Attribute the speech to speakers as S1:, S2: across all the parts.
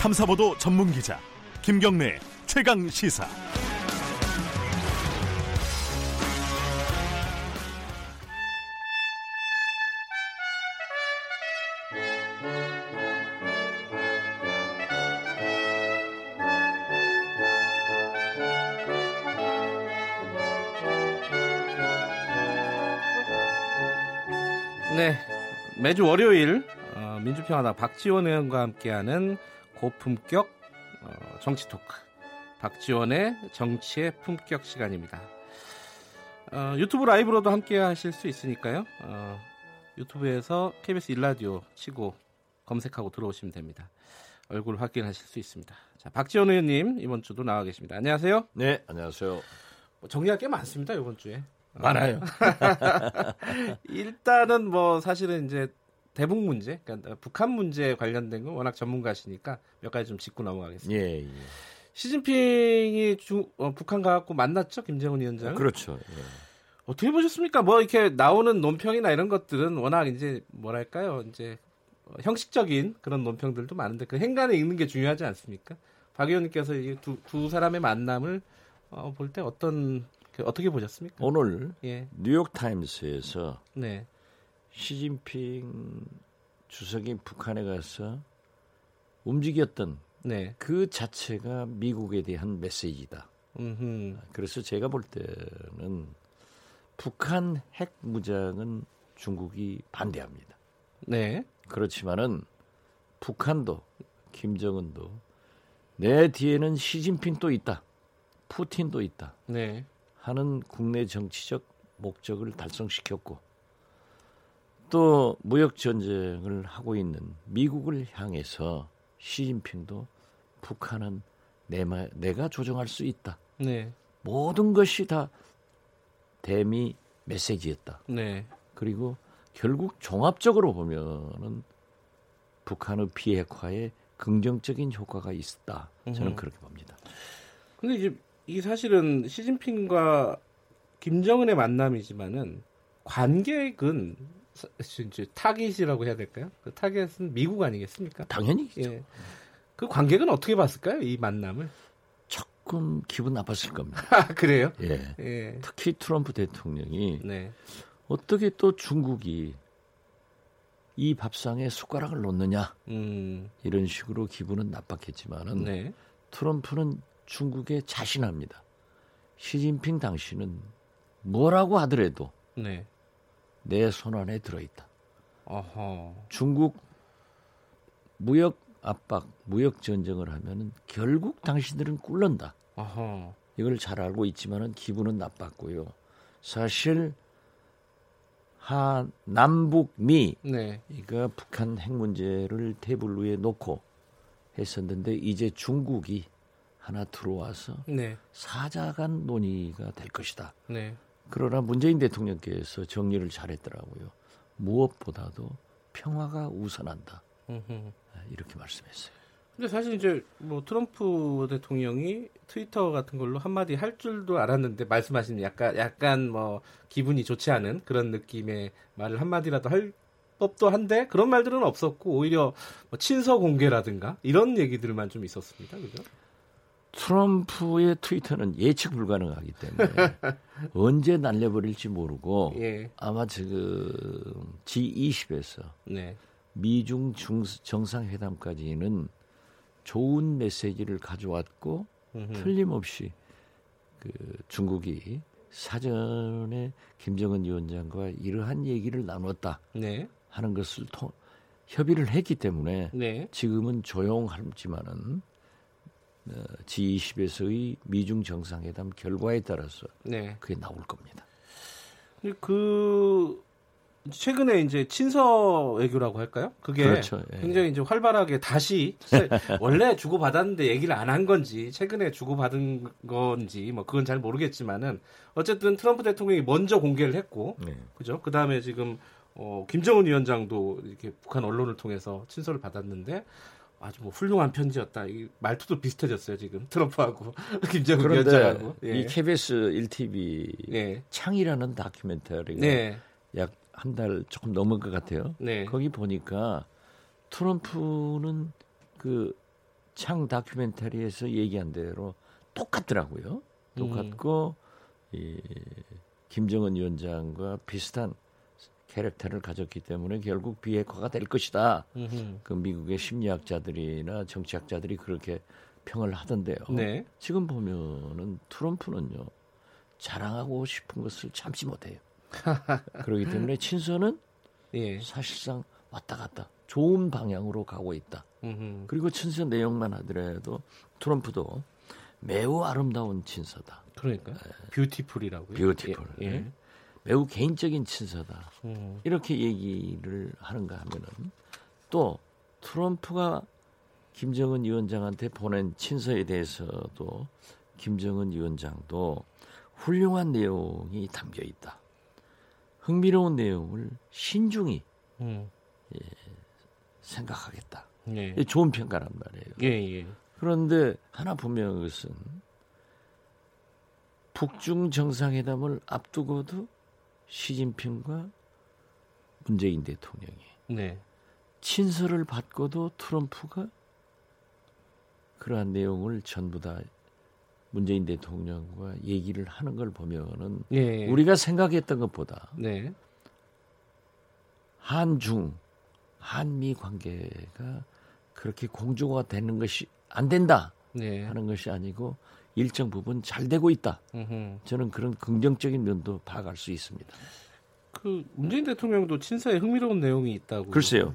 S1: 탐사보도 전문 기자 김경래 최강 시사.
S2: 네, 매주 월요일 어, 민주평화당 박지원 의원과 함께하는 고품격 어, 정치 토크 박지원의 정치의 품격 시간입니다. 어, 유튜브 라이브로도 함께 하실 수 있으니까요. 어, 유튜브에서 KBS 일라디오 치고 검색하고 들어오시면 됩니다. 얼굴 확인하실 수 있습니다. 자, 박지원 의원님 이번 주도 나와 계십니다. 안녕하세요.
S3: 네, 안녕하세요.
S2: 뭐 정리할 게 많습니다 이번 주에.
S3: 많아요.
S2: 일단은 뭐 사실은 이제 대북 문제, 그러니까 북한 문제 관련된 건 워낙 전문가시니까 몇 가지 좀 짚고 넘어가겠습니다.
S3: 예, 예.
S2: 시진핑이 중, 어, 북한 가갖고 만났죠 김정은 위원장.
S3: 그렇죠. 예.
S2: 어떻게 보셨습니까? 뭐 이렇게 나오는 논평이나 이런 것들은 워낙 이제 뭐랄까요, 이제 어, 형식적인 그런 논평들도 많은데 그 행간에 읽는 게 중요하지 않습니까? 박 의원님께서 이 두, 두 사람의 만남을 어, 볼 때 어떤 그 어떻게 보셨습니까?
S3: 오늘
S2: 예,
S3: 뉴욕 타임스에서
S2: 네,
S3: 시진핑 주석이 북한에 가서 움직였던
S2: 네,
S3: 그 자체가 미국에 대한 메시지다.
S2: 음,
S3: 그래서 제가 볼 때는 북한 핵 무장은 중국이 반대합니다.
S2: 네,
S3: 그렇지만은 북한도 김정은도 내 뒤에는 시진핑 또 있다. 푸틴도 있다.
S2: 네,
S3: 하는 국내 정치적 목적을 달성시켰고 또 무역 전쟁을 하고 있는 미국을 향해서 시진핑도 북한은 내 말, 내가 조정할 수 있다.
S2: 네,
S3: 모든 것이 다 대미 메시지였다.
S2: 네.
S3: 그리고 결국 종합적으로 보면은 북한의 비핵화에 긍정적인 효과가 있었다. 저는
S2: 음.
S3: 그렇게 봅니다.
S2: 근데 이제 이게 사실은 시진핑과 김정은의 만남이지만은 관객은 타깃이라고 해야 될까요? 그 타깃은 미국 아니겠습니까?
S3: 당연히
S2: 예. 그 관객은 어떻게 봤을까요? 이 만남을?
S3: 조금 기분 나빴을 겁니다.
S2: 아, 그래요?
S3: 예.
S2: 예.
S3: 특히 트럼프 대통령이
S2: 네.
S3: 어떻게 또 중국이 이 밥상에 숟가락을 놓느냐
S2: 음.
S3: 이런 식으로 기분은 나빴겠지만은
S2: 네.
S3: 트럼프는 중국에 자신합니다. 시진핑 당신은 뭐라고 하더라도
S2: 네.
S3: 내 손 안에 들어있다.
S2: 어허.
S3: 중국 무역 압박, 무역 전쟁을 하면은 결국 당신들은 꿀른다.
S2: 어허.
S3: 이걸 잘 알고 있지만은 기분은 나빴고요. 사실 하 남북 미
S2: 네.
S3: 이거 북한 핵 문제를 테이블 위에 놓고 했었는데 이제 중국이 하나 들어와서
S2: 네.
S3: 사자간 논의가 될 것이다.
S2: 네.
S3: 그러나 문재인 대통령께서 정리를 잘했더라고요. 무엇보다도 평화가 우선한다.
S2: 음흠.
S3: 이렇게 말씀했어요.
S2: 근데 사실 이제 뭐 트럼프 대통령이 트위터 같은 걸로 한마디 할 줄도 알았는데 말씀하신 약간 약간 뭐 기분이 좋지 않은 그런 느낌의 말을 한마디라도 할 법도 한데 그런 말들은 없었고 오히려 뭐 친서 공개라든가 이런 얘기들만 좀 있었습니다. 그죠?
S3: 트럼프의 트위터는 예측 불가능하기 때문에 언제 날려버릴지 모르고
S2: 예.
S3: 아마 지금 G20에서
S2: 네.
S3: 미중 중, 정상회담까지는 좋은 메시지를 가져왔고
S2: 음흠.
S3: 틀림없이 그 중국이 사전에 김정은 위원장과 이러한 얘기를 나눴다
S2: 네.
S3: 하는 것을 통, 협의를 했기 때문에
S2: 네. 지금은
S3: 조용하지만은 어, G20에서의 미중 정상회담 결과에 따라서
S2: 네.
S3: 그게 나올 겁니다.
S2: 그 최근에 이제 친서 외교라고 할까요? 그게
S3: 그렇죠. 예.
S2: 굉장히 이제 활발하게 다시 세- 원래 주고 받았는데 얘기를 안 한 건지 최근에 주고 받은 건지 뭐 그건 잘 모르겠지만은 어쨌든 트럼프 대통령이 먼저 공개를 했고
S3: 네.
S2: 그죠? 그 다음에 지금 어, 김정은 위원장도 이렇게 북한 언론을 통해서 친서를 받았는데 아주 뭐 훌륭한 편지였다. 이 말투도 비슷해졌어요 지금 트럼프하고 김정은
S3: 그런데
S2: 위원장하고.
S3: 이 KBS 1TV
S2: 예.
S3: 창이라는 다큐멘터리가
S2: 네.
S3: 약한 달 조금 넘은 것 같아요.
S2: 네.
S3: 거기 보니까 트럼프는 그 창 다큐멘터리에서 얘기한 대로 똑같더라고요. 똑같고 이 김정은 위원장과 비슷한 캐릭터를 가졌기 때문에 결국 비핵화가 될 것이다. 그 미국의 심리학자들이나 정치학자들이 그렇게 평을 하던데요.
S2: 네.
S3: 지금 보면은 트럼프는요 자랑하고 싶은 것을 참지 못해요. 그렇기 때문에 친서는
S2: 예.
S3: 사실상 왔다 갔다 좋은 방향으로 가고 있다. 그리고 친서 내용만 하더라도 트럼프도 매우 아름다운 친서다.
S2: 그러니까 beautiful이라고요.
S3: beautiful.
S2: 예. 예.
S3: 네. 매우 개인적인 친서다.
S2: 음.
S3: 이렇게 얘기를 하는가 하면은 또 트럼프가 김정은 위원장한테 보낸 친서에 대해서도 김정은 위원장도 훌륭한 내용이 담겨 있다. 흥미로운 내용을 신중히
S2: 음.
S3: 생각하겠다.
S2: 예.
S3: 좋은 평가란 말이에요.
S2: 예, 예.
S3: 그런데 하나 분명한 것은 북중 정상회담을 앞두고도 시진핑과 문재인 대통령이
S2: 네.
S3: 친서를 받고도 트럼프가 그러한 내용을 전부 다 문재인 대통령과 얘기를 하는 걸 보면은
S2: 예.
S3: 우리가 생각했던 것보다
S2: 네.
S3: 한중 한미 관계가 그렇게 공조가 되는 것이 안 된다
S2: 네.
S3: 하는 것이 아니고 일정 부분 잘 되고 있다.
S2: 음흠.
S3: 저는 그런 긍정적인 면도 파악할 수 있습니다.
S2: 그 문재인 대통령도 친서에 흥미로운 내용이 있다고.
S3: 글쎄요.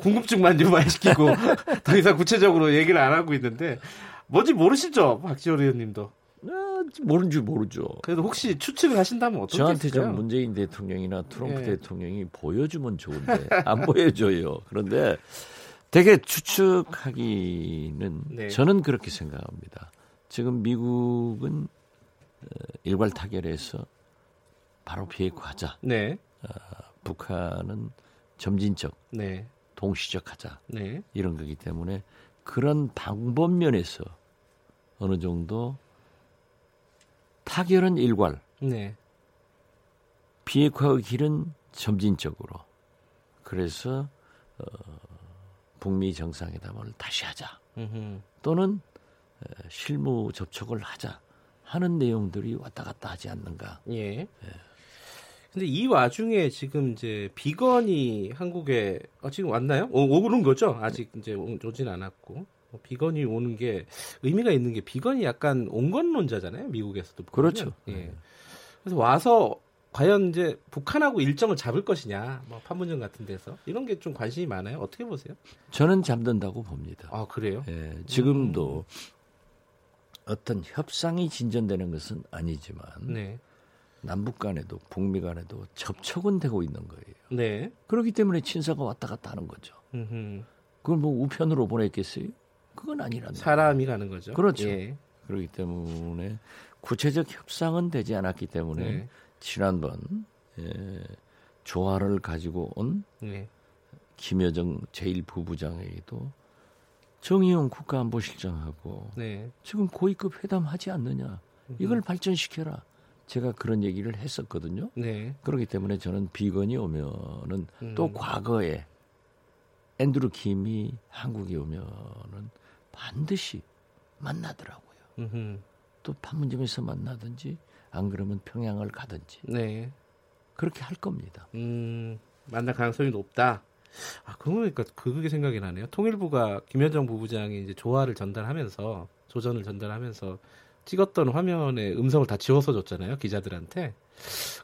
S2: 궁금증만 유발시키고 더 이상 구체적으로 얘기를 안 하고 있는데 뭔지 모르시죠, 박지원 의원님도.
S3: 아, 모르는 줄 모르죠.
S2: 그래도 혹시 추측을 하신다면 어떻게
S3: 저한테? 좀 문재인 대통령이나 트럼프
S2: 예.
S3: 대통령이 보여주면 좋은데 안 보여줘요. 그런데 되게 추측하기는
S2: 네.
S3: 저는 그렇게 생각합니다. 지금 미국은 어, 일괄 타결해서 바로 비핵화하자.
S2: 네,
S3: 북한은 점진적,
S2: 네,
S3: 동시적 하자.
S2: 네,
S3: 이런 거기 때문에 그런 방법 면에서 어느 정도 타결은 일괄,
S2: 네,
S3: 비핵화의 길은 점진적으로. 그래서 어, 북미 정상회담을 다시 하자.
S2: 음흠.
S3: 또는 어, 실무 접촉을 하자 하는 내용들이 왔다 갔다 하지 않는가.
S2: 예. 근데 이 와중에 지금 이제 비건이 한국에 어, 지금 왔나요? 오, 오는 거죠? 아직 이제 오- 오진 않았고 어, 비건이 오는 게 의미가 있는 게 비건이 약간 온건론자잖아요, 미국에서도. 보면.
S3: 그렇죠.
S2: 예. 그래서 와서 과연 이제 북한하고 일정을 잡을 것이냐, 뭐 판문점 같은 데서 이런 게 좀 관심이 많아요. 어떻게 보세요?
S3: 저는 잠든다고 봅니다.
S2: 아 그래요?
S3: 예, 지금도 어떤 협상이 진전되는 것은 아니지만
S2: 네,
S3: 남북 간에도 북미 간에도 접촉은 되고 있는 거예요.
S2: 네,
S3: 그렇기 때문에 친서가 왔다 갔다 하는 거죠.
S2: 음흠.
S3: 그걸 뭐 우편으로 보냈겠어요? 그건 아니란.
S2: 사람이 가는 거죠.
S3: 그렇죠.
S2: 예.
S3: 그렇기 때문에 구체적 협상은 되지 않았기 때문에
S2: 네,
S3: 지난번 예, 조화를 가지고 온
S2: 네,
S3: 김여정 제1부부장에게도 정의용 국가안보실장하고
S2: 네.
S3: 지금 고위급 회담하지 않느냐 이걸 발전시켜라 제가 그런 얘기를 했었거든요
S2: 네.
S3: 그렇기 때문에 저는 비건이 오면은
S2: 음.
S3: 또 과거에 앤드루 킴이 한국에 오면은 반드시 만나더라고요
S2: 음흠.
S3: 또 판문점에서 만나든지 안 그러면 평양을 가든지
S2: 네.
S3: 그렇게 할 겁니다
S2: 음, 만날 가능성이 높다. 아, 그러니까 그게 생각이 나네요. 통일부가 김현정 부부장이 이제 조화를 전달하면서 조전을 전달하면서 찍었던 화면에 음성을 다 지워서 줬잖아요 기자들한테.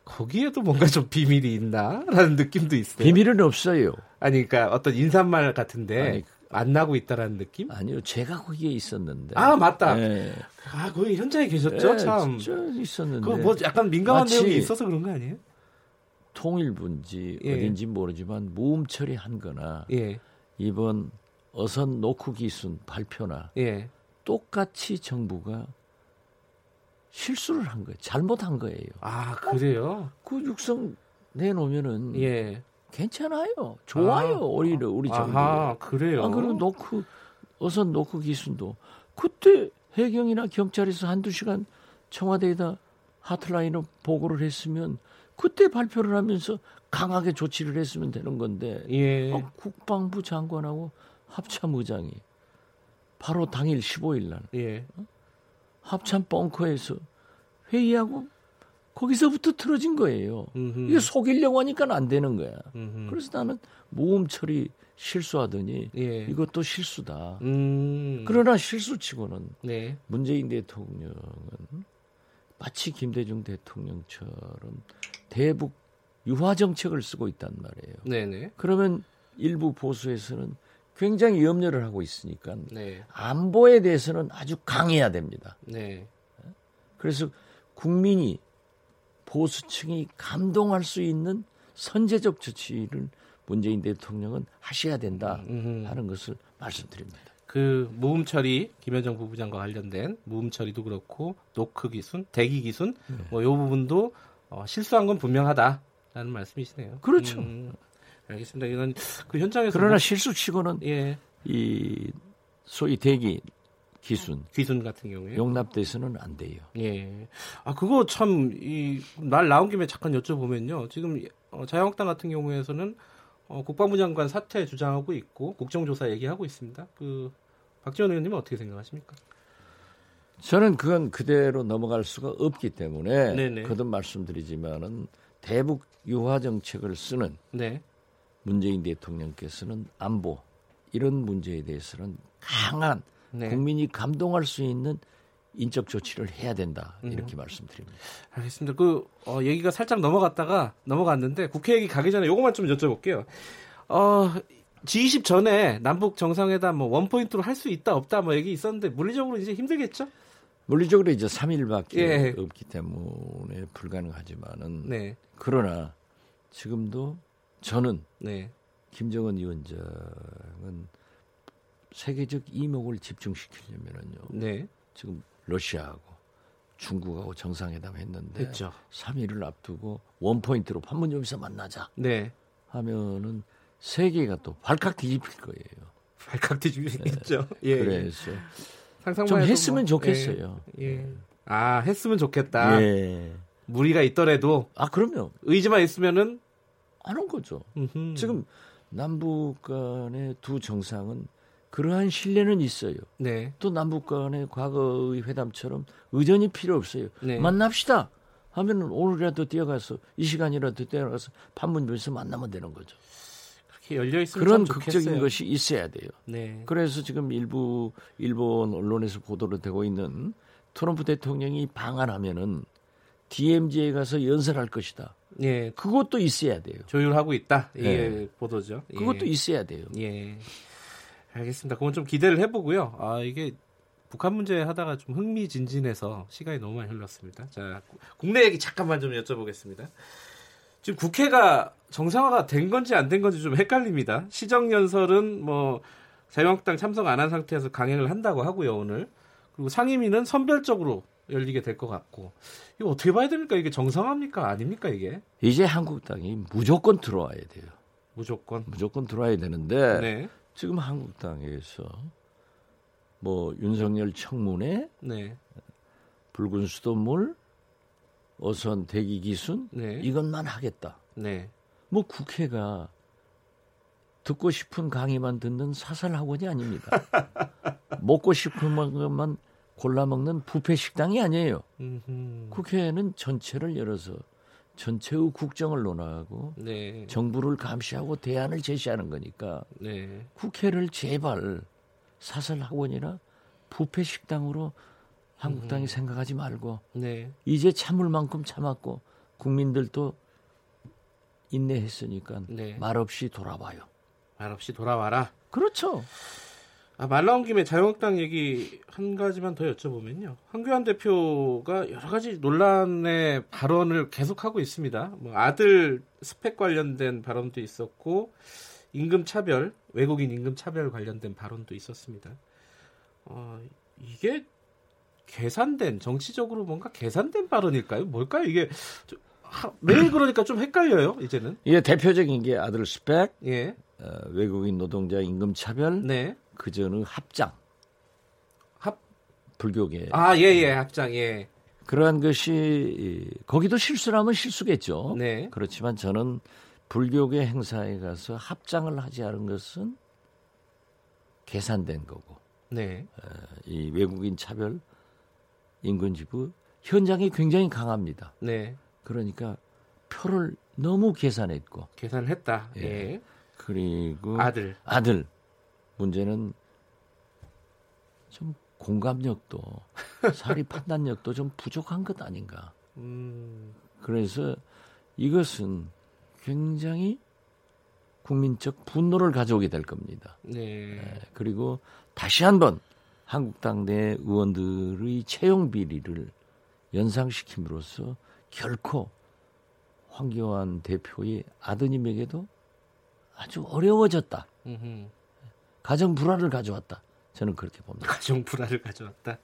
S2: 거기에도 뭔가 좀 비밀이 있나라는 느낌도 있어요.
S3: 비밀은 없어요
S2: 아니, 그러니까 어떤 인사말 같은데
S3: 아니,
S2: 만나고 있다라는 느낌?
S3: 아니요 제가 거기에 있었는데
S2: 아 맞다.
S3: 예.
S2: 아 거기 현장에 계셨죠,
S3: 예,
S2: 참.
S3: 있었는데
S2: 그거 뭐 약간 민감한
S3: 마치-
S2: 내용이 있어서 그런 거 아니에요?
S3: 통일부인지
S2: 예.
S3: 어딘지 모르지만 무음 처리한 거나
S2: 예,
S3: 이번 어선 노크 기순 발표나
S2: 예.
S3: 똑같이 정부가 실수를 한 거예요. 잘못한 거예요.
S2: 아 그래요?
S3: 그 육성 내놓으면은
S2: 예.
S3: 괜찮아요. 좋아요.
S2: 아,
S3: 오히려 우리 정부.
S2: 아하, 그래요.
S3: 아, 그리고 노크 어선 노크 기순도 그때 해경이나 경찰에서 한두 시간 청와대에다 하트라인으로 보고를 했으면 그때 발표를 하면서 강하게 조치를 했으면 되는 건데
S2: 예.
S3: 어, 국방부 장관하고 합참의장이 바로 당일 15일 날
S2: 예.
S3: 합참 벙커에서 회의하고 거기서부터 틀어진 거예요.
S2: 음흠.
S3: 이게 속이려고 하니까 안 되는 거야.
S2: 음흠.
S3: 그래서 나는 모음 처리 실수하더니
S2: 예.
S3: 이것도 실수다.
S2: 음.
S3: 그러나 실수치고는
S2: 네.
S3: 문재인 대통령은 마치 김대중 대통령처럼 대북 유화 정책을 쓰고 있단 말이에요.
S2: 네네.
S3: 그러면 일부 보수에서는 굉장히 염려를 하고 있으니까
S2: 네.
S3: 안보에 대해서는 아주 강해야 됩니다.
S2: 네.
S3: 그래서 국민이 보수층이 감동할 수 있는 선제적 조치를 문재인 대통령은 하셔야 된다
S2: 음흠.
S3: 하는 것을 말씀드립니다.
S2: 그 모음 처리 김현정 부부장과 관련된 모음 처리도 그렇고 노크 기순, 대기 기순
S3: 네.
S2: 뭐요 부분도 어, 실수한 건 분명하다라는 말씀이시네요.
S3: 그렇죠.
S2: 음, 알겠습니다. 이건 그 현장에서
S3: 그러나
S2: 뭐-
S3: 실수치고는
S2: 예
S3: 이 소위 대기 기순
S2: 귀순 같은 경우에
S3: 용납돼서는 안 돼요.
S2: 예. 아 그거 참 이 말 나온 김에 잠깐 여쭤보면요. 지금 어, 자유한국당 같은 경우에서는 어, 국방부 장관 사퇴 주장하고 있고 국정조사 얘기하고 있습니다. 그 박지원 의원님은 어떻게 생각하십니까?
S3: 저는 그건 그대로 넘어갈 수가 없기 때문에
S2: 네네.
S3: 거듭 말씀드리지만은 대북 유화 정책을 쓰는
S2: 네.
S3: 문재인 대통령께서는 안보 이런 문제에 대해서는 강한
S2: 네.
S3: 국민이 감동할 수 있는 인적 조치를 해야 된다
S2: 음.
S3: 이렇게 말씀드립니다.
S2: 알겠습니다. 그 어, 얘기가 살짝 넘어갔다가 넘어갔는데 국회 얘기 가기 전에 요것만 좀 여쭤볼게요. 어, G20 전에 남북 정상회담 뭐 원포인트로 할 수 있다 없다 뭐 얘기 있었는데 물리적으로 이제 힘들겠죠?
S3: 물리적으로 이제 3일밖에
S2: 예.
S3: 없기 때문에 불가능하지만은
S2: 네.
S3: 그러나 지금도 저는
S2: 네.
S3: 김정은 위원장은 세계적 이목을 집중시키려면은요.
S2: 네.
S3: 지금 러시아하고 중국하고 정상회담 했는데
S2: 했죠.
S3: 3일을 앞두고 원포인트로 판문점에서 만나자
S2: 네.
S3: 하면은 세계가 또 발칵 뒤집힐 거예요.
S2: 발칵 뒤집히겠죠. 예.
S3: 그래서
S2: 상상만
S3: 좀 했으면
S2: 뭐,
S3: 좋겠어요.
S2: 예. 예. 아, 했으면 좋겠다.
S3: 예.
S2: 무리가 있더라도
S3: 아 그럼요.
S2: 의지만 있으면은
S3: 안한 거죠.
S2: 음흠.
S3: 지금 남북 간의 두 정상은 그러한 신뢰는 있어요.
S2: 네.
S3: 또 남북 간의 과거의 회담처럼 의전이 필요 없어요.
S2: 네.
S3: 만납시다. 하면은 오늘이라도 뛰어가서 이 시간이라도 뛰어가서 판문점에서 만나면 되는 거죠.
S2: 그렇게 열려 있으면
S3: 그런
S2: 참
S3: 극적인
S2: 좋겠어요.
S3: 것이 있어야 돼요.
S2: 네.
S3: 그래서 지금 일부 일본 언론에서 보도로 되고 있는 트럼프 대통령이 방한하면은 DMZ에 가서 연설할 것이다.
S2: 예.
S3: 그것도 있어야 돼요.
S2: 조율하고 있다. 이게
S3: 네.
S2: 보도죠. 예.
S3: 그것도 있어야 돼요.
S2: 예. 알겠습니다. 그건 좀 기대를 해보고요. 아 이게 북한 문제 하다가 좀 흥미진진해서 시간이 너무 많이 흘렀습니다. 자 구- 국내 얘기 잠깐만 좀 여쭤보겠습니다. 지금 국회가 정상화가 된 건지 안 된 건지 좀 헷갈립니다. 시정연설은 뭐 자유한국당 참석 안 한 상태에서 강행을 한다고 하고요 오늘. 그리고 상임위는 선별적으로 열리게 될 것 같고 이거 어떻게 봐야 됩니까? 이게 정상화입니까? 아닙니까? 이게
S3: 이제 한국당이 무조건 들어와야 돼요.
S2: 무조건.
S3: 무조건 들어와야 되는데
S2: 네,
S3: 지금 한국당에서 뭐 윤석열 청문회,
S2: 네,
S3: 붉은 수돗물, 어선 대기 기순
S2: 네,
S3: 이것만 하겠다.
S2: 네.
S3: 뭐 국회가 듣고 싶은 강의만 듣는 사설 학원이 아닙니다. 먹고 싶은 것만 골라 먹는 부패 식당이 아니에요.
S2: 음흠.
S3: 국회는 전체를 열어서 전체의 국정을 논하고
S2: 네,
S3: 정부를 감시하고 대안을 제시하는 거니까
S2: 네.
S3: 국회를 제발 사설 학원이나 부패 식당으로 한국당이 생각하지 말고
S2: 네.
S3: 이제 참을 만큼 참았고 국민들도 인내했으니까
S2: 네.
S3: 말없이 돌아봐요.
S2: 말없이 돌아와라.
S3: 그렇죠.
S2: 아, 말 나온 김에 자유한국당 얘기 한 가지만 더 여쭤보면요. 한교안 대표가 여러 가지 논란의 발언을 계속하고 있습니다. 뭐 아들 스펙 관련된 발언도 있었고 임금 차별, 외국인 임금 차별 관련된 발언도 있었습니다. 어, 이게 계산된 정치적으로 뭔가 계산된 발언일까요? 뭘까요? 이게 저- 하- 매일 그러니까 좀 헷갈려요. 이제는.
S3: 이게 대표적인 게 아들 스펙,
S2: 예.
S3: 어, 외국인 노동자 임금 차별,
S2: 네.
S3: 그 전의 합장,
S2: 합
S3: 불교계
S2: 아, 예, 예. 합장. 예.
S3: 그러한 것이 이, 거기도 실수라면 실수겠죠.
S2: 네.
S3: 그렇지만 저는 불교계 행사에 가서 합장을 하지 않은 것은 계산된 거고
S2: 네.
S3: 이 외국인 차별 인근 지부 현장이 굉장히 강합니다.
S2: 네.
S3: 그러니까 표를 너무 계산했고
S2: 계산을 했다.
S3: 예.
S2: 예.
S3: 그리고
S2: 아들.
S3: 아들 문제는 좀 공감력도 사리 판단력도 좀 부족한 것 아닌가.
S2: 음.
S3: 그래서 이것은 굉장히 국민적 분노를 가져오게 될 겁니다.
S2: 네.
S3: 예, 그리고 다시 한번 한국당 내 의원들의 채용 비리를 연상시킴으로써 결코 황교안 대표의 아드님에게도 아주 어려워졌다.
S2: 음흠.
S3: 가정 불화를 가져왔다. 저는 그렇게 봅니다.
S2: 가정 불화를 가져왔다.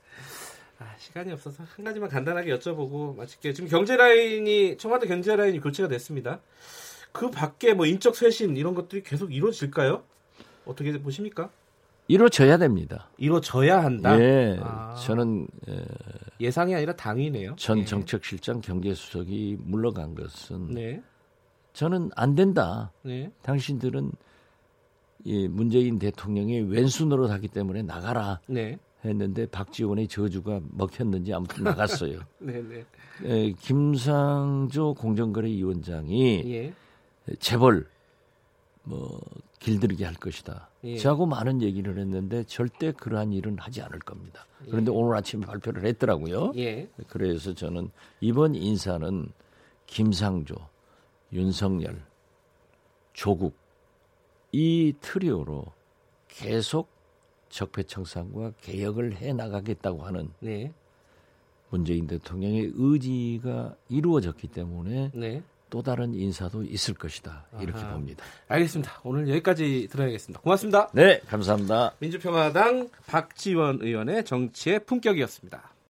S2: 아, 시간이 없어서 한 가지만 간단하게 여쭤보고 마칠게요. 지금 경제 라인이 청와대 경제 라인이 교체가 됐습니다. 그 밖에 뭐 인적 쇄신 이런 것들이 계속 이루어질까요? 어떻게 보십니까?
S3: 이루어져야 됩니다.
S2: 이루어져야 한다.
S3: 예,
S2: 아.
S3: 저는 에,
S2: 예상이 아니라 당이네요.
S3: 전
S2: 예.
S3: 정책실장 경제수석이 물러간 것은
S2: 네,
S3: 저는 안 된다.
S2: 네,
S3: 당신들은 이 문재인 대통령의 왼손으로 하기 때문에 나가라
S2: 네,
S3: 했는데 박지원의 저주가 먹혔는지 아무튼 나갔어요.
S2: 네, 네.
S3: 에, 김상조 공정거래위원장이
S2: 예,
S3: 재벌 뭐 길들이게 할 것이다.
S2: 예.
S3: 저하고 많은 얘기를 했는데 절대 그러한 일은 하지 않을 겁니다. 그런데 오늘 아침에 발표를 했더라고요.
S2: 예,
S3: 그래서 저는 이번 인사는 김상조, 윤석열, 조국 이 트리오로 계속 적폐청산과 개혁을 해 나가겠다고 하는
S2: 네,
S3: 문재인 대통령의 의지가 이루어졌기 때문에
S2: 네.
S3: 또 다른 인사도 있을 것이다 이렇게
S2: 아하.
S3: 봅니다.
S2: 알겠습니다. 오늘 여기까지 들어야겠습니다. 고맙습니다.
S3: 네, 감사합니다.
S2: 민주평화당 박지원 의원의 정치의 품격이었습니다.